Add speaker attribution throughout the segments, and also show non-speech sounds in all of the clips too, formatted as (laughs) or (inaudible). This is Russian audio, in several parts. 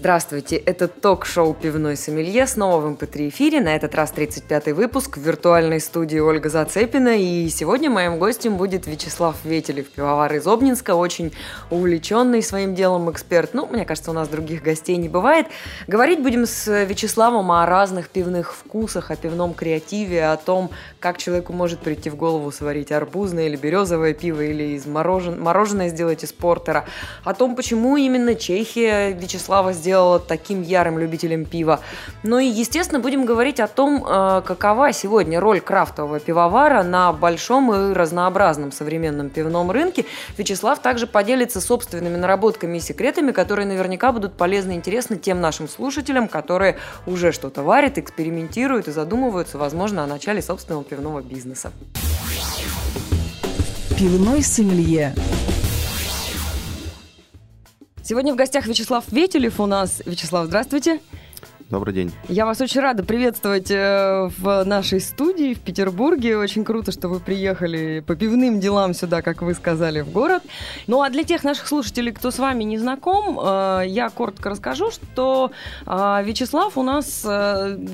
Speaker 1: Здравствуйте, это ток-шоу «Пивной сомелье» снова в МП3 эфире, на этот раз 35-й выпуск в виртуальной студии Ольга Зацепина, и сегодня моим гостем будет Вячеслав Ветелев, пивовар из Обнинска, очень увлеченный своим делом эксперт. Ну, мне кажется, у нас других гостей не бывает. Говорить будем с Вячеславом о разных пивных вкусах, о пивном креативе, о том, как человеку может прийти в голову сварить арбузное или березовое пиво, или из морожен... мороженое сделать из портера, о том, почему именно Чехия Вячеслава сделала сделала таким ярым любителем пива. Ну и, естественно, будем говорить о том, э, какова сегодня роль крафтового пивовара на большом и разнообразном современном пивном рынке. Вячеслав также поделится собственными наработками и секретами, которые наверняка будут полезны и интересны тем нашим слушателям, которые уже что-то варят, экспериментируют и задумываются, возможно, о начале собственного пивного бизнеса.
Speaker 2: Пивной сомелье.
Speaker 1: Сегодня в гостях Вячеслав Ветелев у нас. Вячеслав, здравствуйте.
Speaker 3: Добрый день.
Speaker 1: Я вас очень рада приветствовать э, в нашей студии в Петербурге. Очень круто, что вы приехали по пивным делам сюда, как вы сказали, в город. Ну а для тех наших слушателей, кто с вами не знаком, э, я коротко расскажу, что э, Вячеслав у нас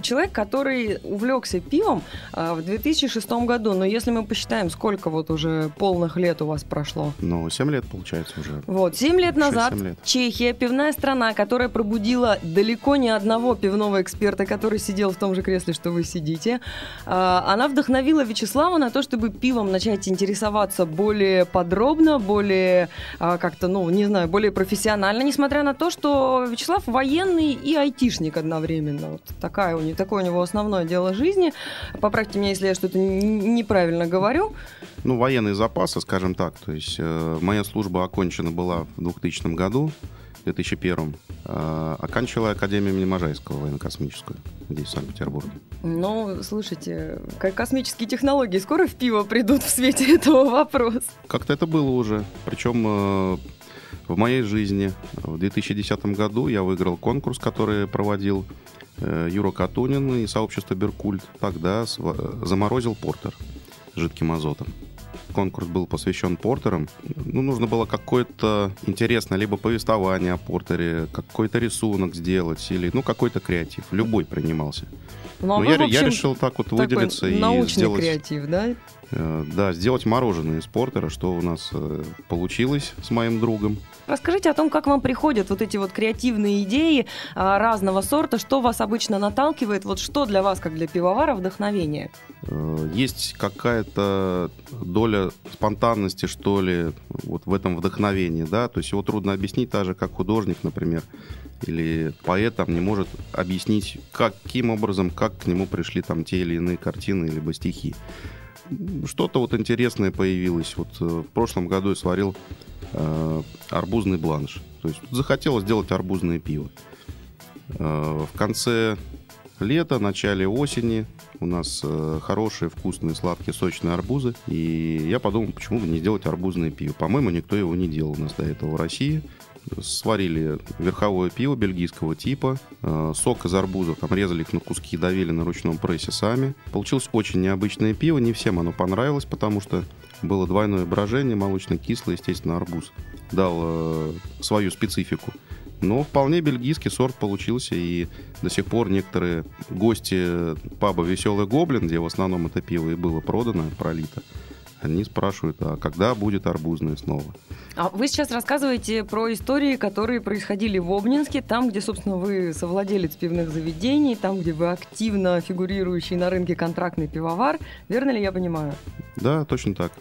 Speaker 1: человек, который увлекся пивом в 2006 году. Но если мы посчитаем, сколько вот уже полных лет у вас прошло?
Speaker 3: Ну, 7 лет получается уже.
Speaker 1: Вот, 7 лет назад лет. Чехия, пивная страна, которая пробудила далеко не одного пивного эксперта, который сидел в том же кресле, что вы сидите. А, она вдохновила Вячеслава на то, чтобы пивом начать интересоваться более подробно, более а, как-то, ну, не знаю, более профессионально, несмотря на то, что Вячеслав военный и айтишник одновременно. Вот такая у него, такое у него основное дело жизни. Поправьте меня, если я что-то неправильно говорю.
Speaker 3: Ну, военные запасы, скажем так. То есть э, моя служба окончена была в 2000 году. 2001 э, оканчивала Академию имени Можайского военно-космическую здесь, в Санкт-Петербурге.
Speaker 1: Ну, слушайте, космические технологии скоро в пиво придут в свете (laughs) этого вопроса?
Speaker 3: Как-то это было уже. Причем э, в моей жизни в 2010 году я выиграл конкурс, который проводил э, Юра Катунин и сообщество Беркульт. Тогда заморозил портер жидким азотом конкурс был посвящен портерам. Ну, нужно было какое-то интересное либо повествование о портере, какой-то рисунок сделать, или, ну, какой-то креатив. Любой принимался. Ну, а Но я, я решил так вот выделиться и
Speaker 1: научный
Speaker 3: сделать...
Speaker 1: креатив, да?
Speaker 3: Э, да, сделать мороженое из портера, что у нас э, получилось с моим другом.
Speaker 1: Расскажите о том, как вам приходят вот эти вот креативные идеи а, разного сорта, что вас обычно наталкивает, вот что для вас, как для пивовара, вдохновение?
Speaker 3: Э, есть какая-то доля спонтанности, что ли, вот в этом вдохновении, да, то есть его трудно объяснить, так же, как художник, например, или поэт там не может объяснить, каким образом, как к нему пришли там те или иные картины, либо стихи. Что-то вот интересное появилось. Вот э, в прошлом году я сварил э, арбузный бланш. То есть захотелось сделать арбузное пиво. Э, в конце лета, начале осени у нас хорошие, вкусные, сладкие, сочные арбузы. И я подумал, почему бы не сделать арбузное пиво. По-моему, никто его не делал у нас до этого в России сварили верховое пиво бельгийского типа, э, сок из арбузов, там резали их на куски, давили на ручном прессе сами. Получилось очень необычное пиво, не всем оно понравилось, потому что было двойное брожение, молочно-кислый, естественно, арбуз дал э, свою специфику. Но вполне бельгийский сорт получился, и до сих пор некоторые гости паба «Веселый гоблин», где в основном это пиво и было продано, пролито, они спрашивают, а когда будет арбузное снова?
Speaker 1: А вы сейчас рассказываете про истории, которые происходили в Обнинске, там, где, собственно, вы совладелец пивных заведений, там, где вы активно фигурирующий на рынке контрактный пивовар. Верно ли я понимаю?
Speaker 3: Да, точно так.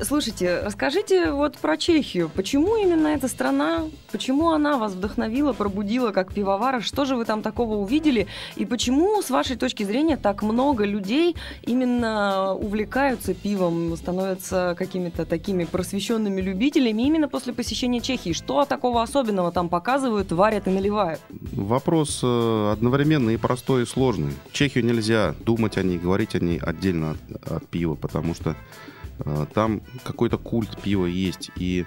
Speaker 1: Слушайте, расскажите вот про Чехию. Почему именно эта страна, почему она вас вдохновила, пробудила как пивовара? Что же вы там такого увидели? И почему, с вашей точки зрения, так много людей именно увлекаются пивом, становятся какими-то такими просвещенными любителями именно после посещения Чехии? Что такого особенного там показывают, варят и наливают?
Speaker 3: Вопрос э, одновременно и простой, и сложный. Чехию нельзя думать о ней, говорить о ней отдельно от, от пива, потому что там какой-то культ пива есть. И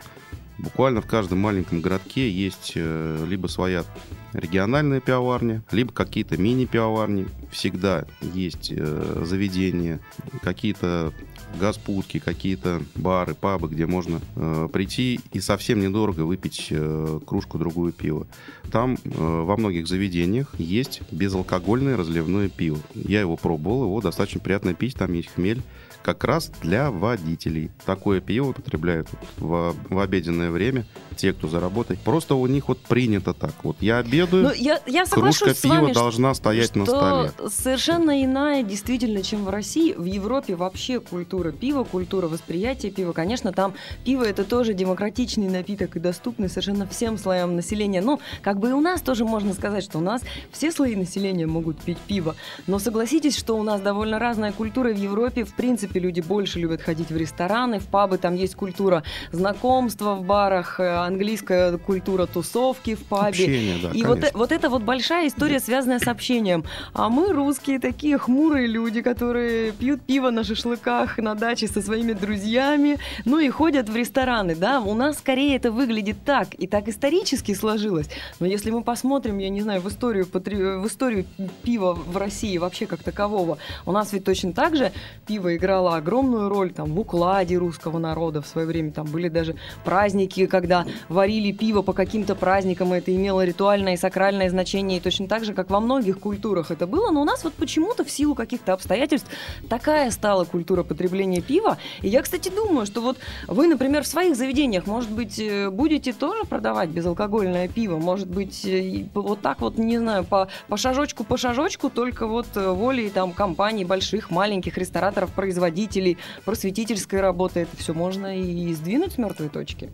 Speaker 3: Буквально в каждом маленьком городке есть э, либо своя региональная пивоварня, либо какие-то мини-пивоварни. Всегда есть э, заведения, какие-то газпутки, какие-то бары, пабы, где можно э, прийти и совсем недорого выпить э, кружку-другую пива. Там э, во многих заведениях есть безалкогольное разливное пиво. Я его пробовал, его достаточно приятно пить, там есть хмель как раз для водителей. Такое пиво употребляют в, в обеденное время те, кто заработает. Просто у них вот принято так. Вот я обедаю,
Speaker 1: ну, я, я
Speaker 3: кружка
Speaker 1: с вами,
Speaker 3: пива должна стоять
Speaker 1: что
Speaker 3: на столе.
Speaker 1: Совершенно иная действительно, чем в России. В Европе вообще культура пива, культура восприятия пива. Конечно, там пиво это тоже демократичный напиток и доступный совершенно всем слоям населения. Ну, как бы и у нас тоже можно сказать, что у нас все слои населения могут пить пиво. Но согласитесь, что у нас довольно разная культура. В Европе, в принципе, люди больше любят ходить в рестораны, в пабы. Там есть культура знакомства в барах, э, английская культура тусовки в пабе.
Speaker 3: Общение, да,
Speaker 1: и вот, вот это вот большая история, связанная с общением. А мы, русские, такие хмурые люди, которые пьют пиво на шашлыках на даче со своими друзьями, ну и ходят в рестораны, да. У нас скорее это выглядит так, и так исторически сложилось. Но если мы посмотрим, я не знаю, в историю, в историю пива в России вообще как такового, у нас ведь точно так же пиво играло огромную роль там в укладе русского народа в свое время. Там были даже праздники, когда варили пиво по каким-то праздникам, и это имело ритуальное и сакральное значение, и точно так же, как во многих культурах это было, но у нас вот почему-то в силу каких-то обстоятельств такая стала культура потребления пива. И я, кстати, думаю, что вот вы, например, в своих заведениях, может быть, э, будете тоже продавать безалкогольное пиво, может быть, э, вот так вот, не знаю, по, по шажочку, по шажочку, только вот э, волей там компаний больших, маленьких рестораторов, производителей, просветительской работы, это все можно и сдвинуть с мертвой точки.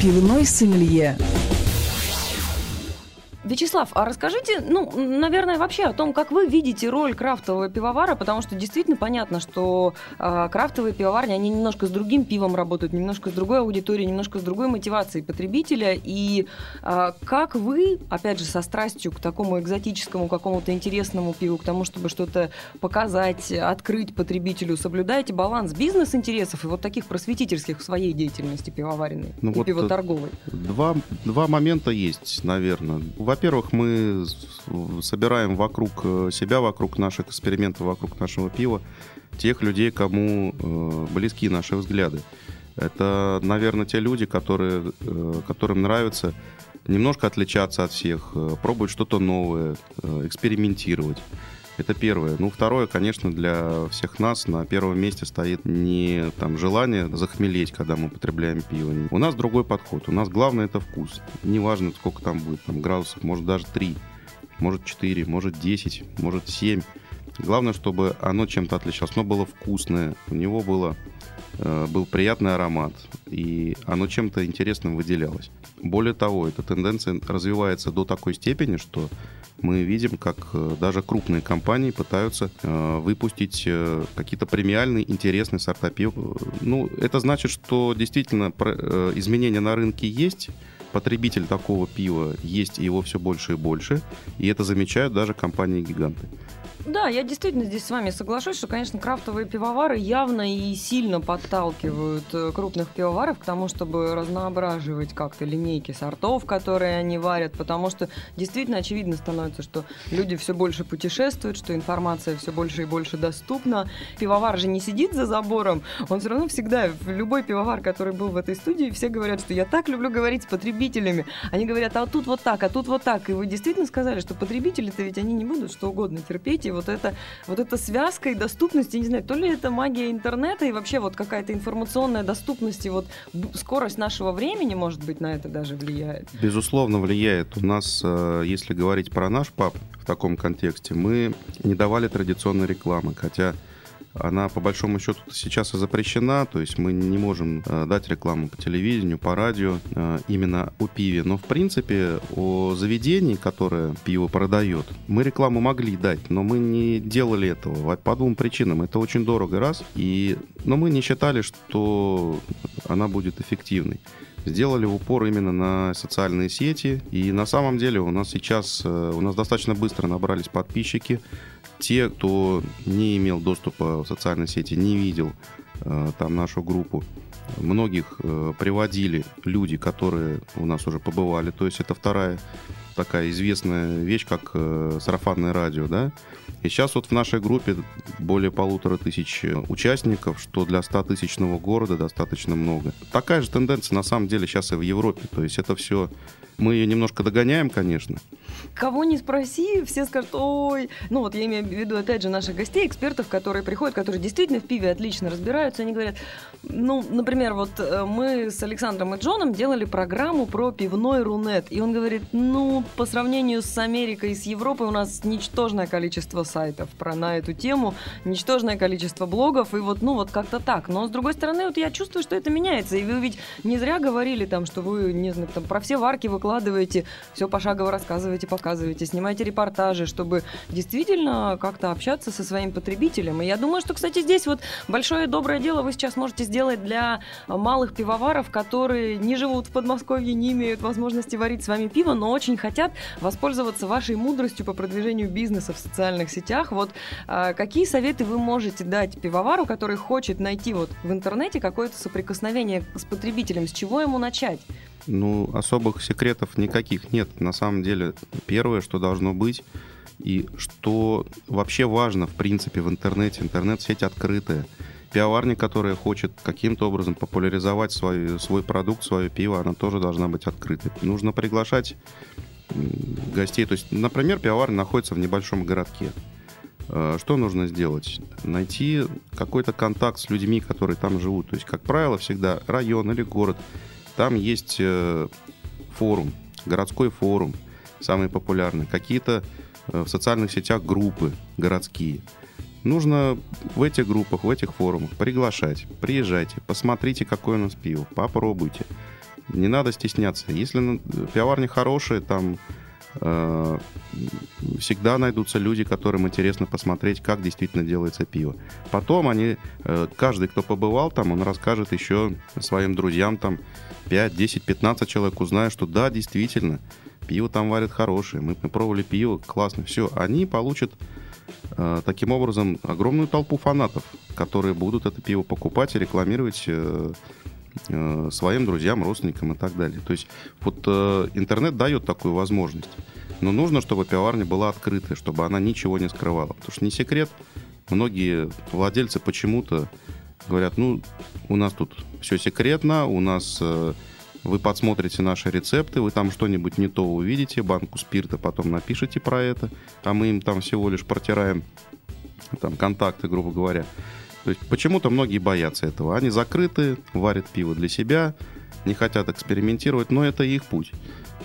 Speaker 2: Пивной сомелье.
Speaker 1: Вячеслав, а расскажите, ну, наверное, вообще о том, как вы видите роль крафтового пивовара, потому что действительно понятно, что э, крафтовые пивоварни, они немножко с другим пивом работают, немножко с другой аудиторией, немножко с другой мотивацией потребителя. И э, как вы, опять же, со страстью к такому экзотическому, какому-то интересному пиву, к тому, чтобы что-то показать, открыть потребителю, соблюдаете баланс бизнес-интересов и вот таких просветительских в своей деятельности пивоваренной ну, и вот пивоторговой?
Speaker 3: Два, два момента есть, наверное во-первых, мы собираем вокруг э, себя, вокруг наших экспериментов, вокруг нашего пива тех людей, кому э, близки наши взгляды. Это, наверное, те люди, которые, э, которым нравится немножко отличаться от всех, пробовать что-то новое, экспериментировать. Это первое. Ну, второе, конечно, для всех нас на первом месте стоит не там желание захмелеть, когда мы употребляем пиво. У нас другой подход. У нас главное это вкус. Неважно, сколько там будет, там градусов, может даже 3, может 4, может 10, может 7. Главное, чтобы оно чем-то отличалось. Оно было вкусное, у него было, был приятный аромат, и оно чем-то интересным выделялось. Более того, эта тенденция развивается до такой степени, что мы видим, как э, даже крупные компании пытаются э, выпустить э, какие-то премиальные, интересные сорта пива. Ну, это значит, что действительно изменения на рынке есть, потребитель такого пива есть, и его все больше и больше, и это замечают даже компании-гиганты.
Speaker 1: Да, я действительно здесь с вами соглашусь, что, конечно, крафтовые пивовары явно и сильно подталкивают э, крупных пивоваров к тому, чтобы разноображивать как-то линейки сортов, которые они варят, потому что действительно очевидно становится, что люди все больше путешествуют, что информация все больше и больше доступна. Пивовар же не сидит за забором, он все равно всегда, любой пивовар, который был в этой студии, все говорят, что я так люблю говорить с потребителями. Они говорят, а тут вот так, а тут вот так. И вы действительно сказали, что потребители-то ведь они не будут что угодно терпеть, и вот это вот эта связка и доступность, я не знаю, то ли это магия интернета и вообще вот какая-то информационная доступность и вот скорость нашего времени, может быть, на это даже влияет?
Speaker 3: Безусловно, влияет. У нас, э, если говорить про наш паб в таком контексте, мы не давали традиционной рекламы, хотя она по большому счету сейчас и запрещена, то есть мы не можем э, дать рекламу по телевидению, по радио э, именно о пиве. Но в принципе о заведении, которое пиво продает, мы рекламу могли дать, но мы не делали этого по двум причинам. Это очень дорого, раз, и, но мы не считали, что она будет эффективной сделали упор именно на социальные сети. И на самом деле у нас сейчас, э, у нас достаточно быстро набрались подписчики те, кто не имел доступа в социальной сети, не видел э, там нашу группу, многих э, приводили люди, которые у нас уже побывали. То есть это вторая такая известная вещь, как э, сарафанное радио, да. И сейчас вот в нашей группе более полутора тысяч участников, что для 100-тысячного города достаточно много. Такая же тенденция на самом деле сейчас и в Европе. То есть это все мы ее немножко догоняем, конечно.
Speaker 1: Кого не спроси, все скажут, ой, ну вот я имею в виду, опять же, наших гостей, экспертов, которые приходят, которые действительно в пиве отлично разбираются, они говорят, ну, например, вот э, мы с Александром и Джоном делали программу про пивной рунет, и он говорит, ну, по сравнению с Америкой и с Европой у нас ничтожное количество сайтов про на эту тему, ничтожное количество блогов, и вот, ну, вот как-то так. Но, с другой стороны, вот я чувствую, что это меняется, и вы ведь не зря говорили там, что вы, не знаю, там, про все варки выкладываете все пошагово рассказываете, показываете, снимаете репортажи, чтобы действительно как-то общаться со своим потребителем. И я думаю, что, кстати, здесь вот большое доброе дело вы сейчас можете сделать для малых пивоваров, которые не живут в Подмосковье, не имеют возможности варить с вами пиво, но очень хотят воспользоваться вашей мудростью по продвижению бизнеса в социальных сетях. Вот а, какие советы вы можете дать пивовару, который хочет найти вот в интернете какое-то соприкосновение с потребителем, с чего ему начать?
Speaker 3: Ну, особых секретов никаких нет. На самом деле, первое, что должно быть, и что вообще важно, в принципе, в интернете, интернет-сеть открытая. Пивоварня, которая хочет каким-то образом популяризовать свой, свой продукт, свое пиво, она тоже должна быть открытой. Нужно приглашать гостей. То есть, например, пивоварня находится в небольшом городке. Э, что нужно сделать? Найти какой-то контакт с людьми, которые там живут. То есть, как правило, всегда район или город – там есть э, форум, городской форум, самый популярный. Какие-то э, в социальных сетях группы городские. Нужно в этих группах, в этих форумах приглашать. Приезжайте, посмотрите, какое у нас пиво, попробуйте. Не надо стесняться. Если пивоварня хорошая, там э, всегда найдутся люди, которым интересно посмотреть, как действительно делается пиво. Потом они, э, каждый, кто побывал там, он расскажет еще своим друзьям, там 5, 10, 15 человек узнают, что да, действительно, пиво там варят хорошее, мы, мы пробовали пиво, классно, все. Они получат таким образом огромную толпу фанатов, которые будут это пиво покупать и рекламировать э, э, своим друзьям, родственникам и так далее. То есть вот э, интернет дает такую возможность. Но нужно, чтобы пивоварня была открытая, чтобы она ничего не скрывала. Потому что не секрет, многие владельцы почему-то говорят, ну, у нас тут все секретно, у нас э, вы подсмотрите наши рецепты, вы там что-нибудь не то увидите, банку спирта потом напишите про это, а мы им там всего лишь протираем там контакты, грубо говоря. То есть почему-то многие боятся этого. Они закрыты, варят пиво для себя, не хотят экспериментировать, но это их путь.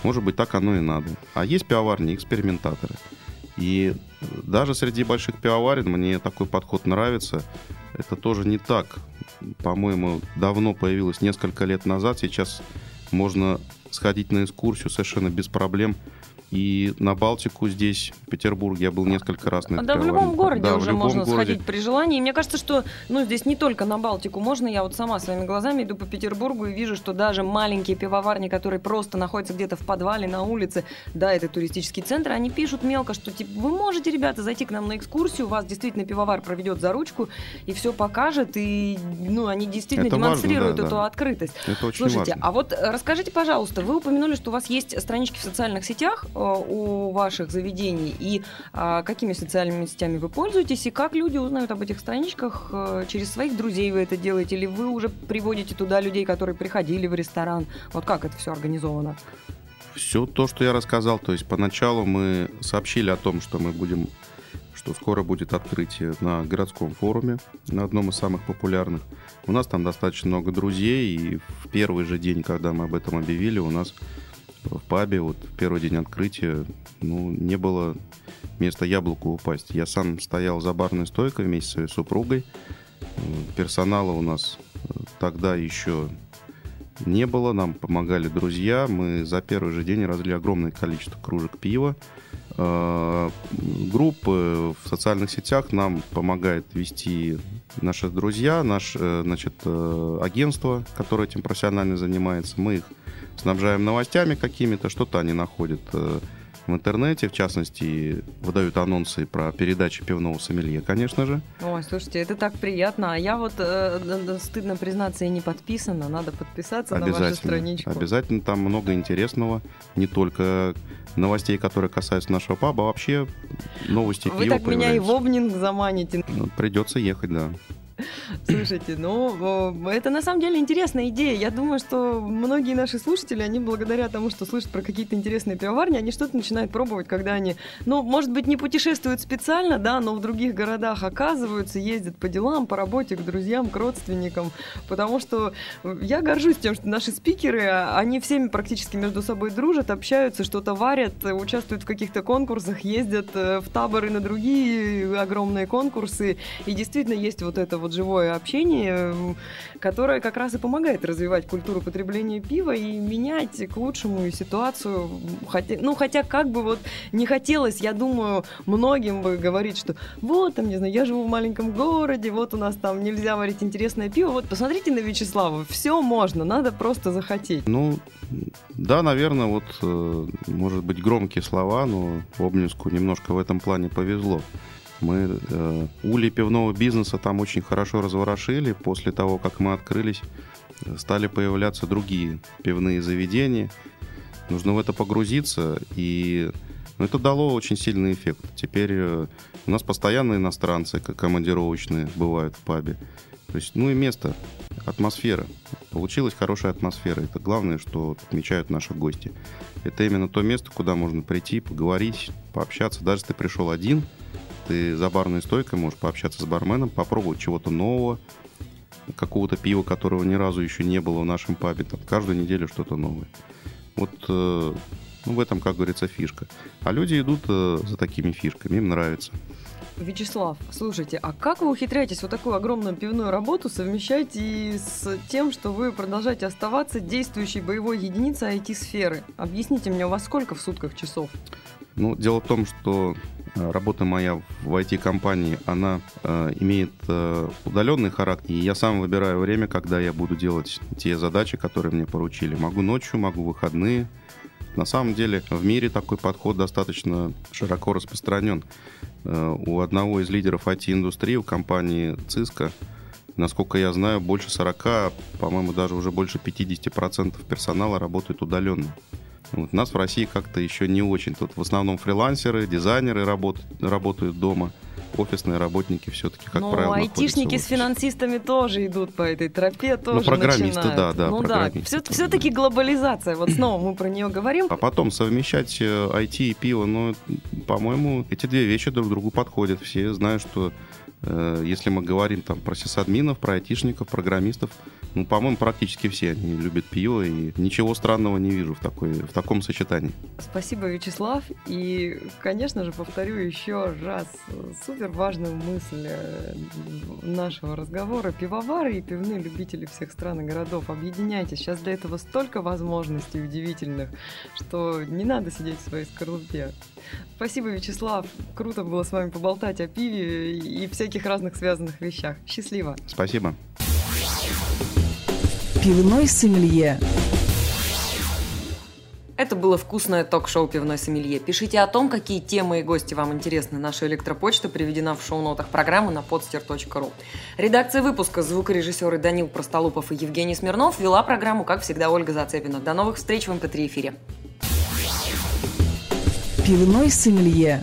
Speaker 3: Может быть, так оно и надо. А есть пивоварни, экспериментаторы. И даже среди больших пивоварен мне такой подход нравится. Это тоже не так. По-моему, давно появилось несколько лет назад. Сейчас можно сходить на экскурсию совершенно без проблем и на Балтику здесь, в Петербурге, я был несколько раз на
Speaker 1: Да, в любом городе да, уже любом можно городе. сходить при желании. И мне кажется, что ну, здесь не только на Балтику можно. Я вот сама своими глазами иду по Петербургу и вижу, что даже маленькие пивоварни, которые просто находятся где-то в подвале, на улице, да, это туристический центр, они пишут мелко, что типа вы можете, ребята, зайти к нам на экскурсию, вас действительно пивовар проведет за ручку и все покажет, и ну, они действительно это демонстрируют важно, да, эту да. открытость.
Speaker 3: Это очень
Speaker 1: Слушайте,
Speaker 3: важно.
Speaker 1: а вот расскажите, пожалуйста, вы упомянули, что у вас есть странички в социальных сетях, Э, у ваших заведений и а, какими социальными сетями вы пользуетесь и как люди узнают об этих страничках э, через своих друзей вы это делаете или вы уже приводите туда людей, которые приходили в ресторан? Вот как это все организовано?
Speaker 3: Все то, что я рассказал, то есть поначалу мы сообщили о том, что мы будем что скоро будет открытие на городском форуме, на одном из самых популярных. У нас там достаточно много друзей, и в первый же день, когда мы об этом объявили, у нас в пабе, вот в первый день открытия, ну, не было места яблоку упасть. Я сам стоял за барной стойкой вместе со своей супругой. Персонала у нас э, тогда еще не было, нам помогали друзья. Мы за первый же день разлили огромное количество кружек пива. Э, группы в социальных сетях нам помогает вести наши друзья, наше э, значит, агентство, которое этим профессионально занимается. Мы их снабжаем новостями какими-то, что-то они находят э, в интернете, в частности, выдают анонсы про передачи пивного сомелье, конечно же.
Speaker 1: Ой, слушайте, это так приятно. А я вот, э, стыдно признаться, и не подписана. Надо подписаться на вашу страничку.
Speaker 3: Обязательно там много интересного. Не только новостей, которые касаются нашего паба, а вообще новости
Speaker 1: Вы так меня и в Обнинг заманите.
Speaker 3: Ну, придется ехать, да. (laughs)
Speaker 1: Слушайте, ну, это на самом деле интересная идея. Я думаю, что многие наши слушатели, они благодаря тому, что слышат про какие-то интересные пивоварни, они что-то начинают пробовать, когда они, ну, может быть, не путешествуют специально, да, но в других городах оказываются, ездят по делам, по работе, к друзьям, к родственникам. Потому что я горжусь тем, что наши спикеры, они всеми практически между собой дружат, общаются, что-то варят, участвуют в каких-то конкурсах, ездят э, в таборы на другие огромные конкурсы. И действительно есть вот это вот живое общение, которое как раз и помогает развивать культуру потребления пива и менять к лучшему ситуацию. Хотя, ну, хотя как бы вот не хотелось, я думаю, многим бы говорить, что вот, там, не знаю, я живу в маленьком городе, вот у нас там нельзя варить интересное пиво. Вот посмотрите на Вячеслава, все можно, надо просто захотеть.
Speaker 3: Ну, да, наверное, вот, э, может быть, громкие слова, но Обнинску немножко в этом плане повезло. Мы э, ули пивного бизнеса там очень хорошо разворошили. После того, как мы открылись, стали появляться другие пивные заведения. Нужно в это погрузиться, и ну, это дало очень сильный эффект. Теперь э, у нас постоянно иностранцы, как командировочные, бывают в пабе. То есть, ну и место, атмосфера. Получилась хорошая атмосфера. Это главное, что отмечают наши гости. Это именно то место, куда можно прийти, поговорить, пообщаться. Даже если ты пришел один – ты за барной стойкой можешь пообщаться с барменом, попробовать чего-то нового, какого-то пива, которого ни разу еще не было в нашем пабе. Там каждую неделю что-то новое. Вот э, ну, в этом, как говорится, фишка. А люди идут э, за такими фишками, им нравится.
Speaker 1: Вячеслав, слушайте, а как вы ухитряетесь вот такую огромную пивную работу совмещать и с тем, что вы продолжаете оставаться действующей боевой единицей IT-сферы? Объясните мне, у вас сколько в сутках часов?
Speaker 3: Ну, дело в том, что работа моя в IT-компании, она э, имеет э, удаленный характер, и я сам выбираю время, когда я буду делать те задачи, которые мне поручили. Могу ночью, могу выходные. На самом деле в мире такой подход достаточно широко распространен. Э, у одного из лидеров IT-индустрии, у компании Cisco, насколько я знаю, больше 40, по-моему, даже уже больше 50% персонала работает удаленно. Вот. У нас в России как-то еще не очень. Тут в основном фрилансеры, дизайнеры работают, работают дома. Офисные работники все-таки, как
Speaker 1: ну,
Speaker 3: правило,
Speaker 1: айтишники с финансистами тоже идут по этой тропе, тоже Ну,
Speaker 3: программисты,
Speaker 1: начинают.
Speaker 3: да, да,
Speaker 1: Ну да, все, все-таки глобализация, вот снова мы про нее говорим.
Speaker 3: А потом совмещать IT э, и пиво, ну, по-моему, эти две вещи друг другу подходят. Все знают, что если мы говорим там про сисадминов, про айтишников, программистов, ну, по-моему, практически все они любят пиво, и ничего странного не вижу в, такой, в таком сочетании.
Speaker 1: Спасибо, Вячеслав. И, конечно же, повторю еще раз супер важную мысль э, нашего разговора. Пивовары и пивные любители всех стран и городов, объединяйтесь. Сейчас для этого столько возможностей удивительных, что не надо сидеть в своей скорлупе. Спасибо, Вячеслав. Круто было с вами поболтать о пиве и всяких разных связанных вещах. Счастливо.
Speaker 3: Спасибо.
Speaker 2: Пивной сомелье.
Speaker 1: Это было вкусное ток-шоу «Пивной сомелье». Пишите о том, какие темы и гости вам интересны. Наша электропочта приведена в шоу-нотах программы на podster.ru. Редакция выпуска, звукорежиссеры Данил Простолупов и Евгений Смирнов вела программу, как всегда, Ольга Зацепина. До новых встреч в МП3 эфире.
Speaker 2: Пивной сомелье.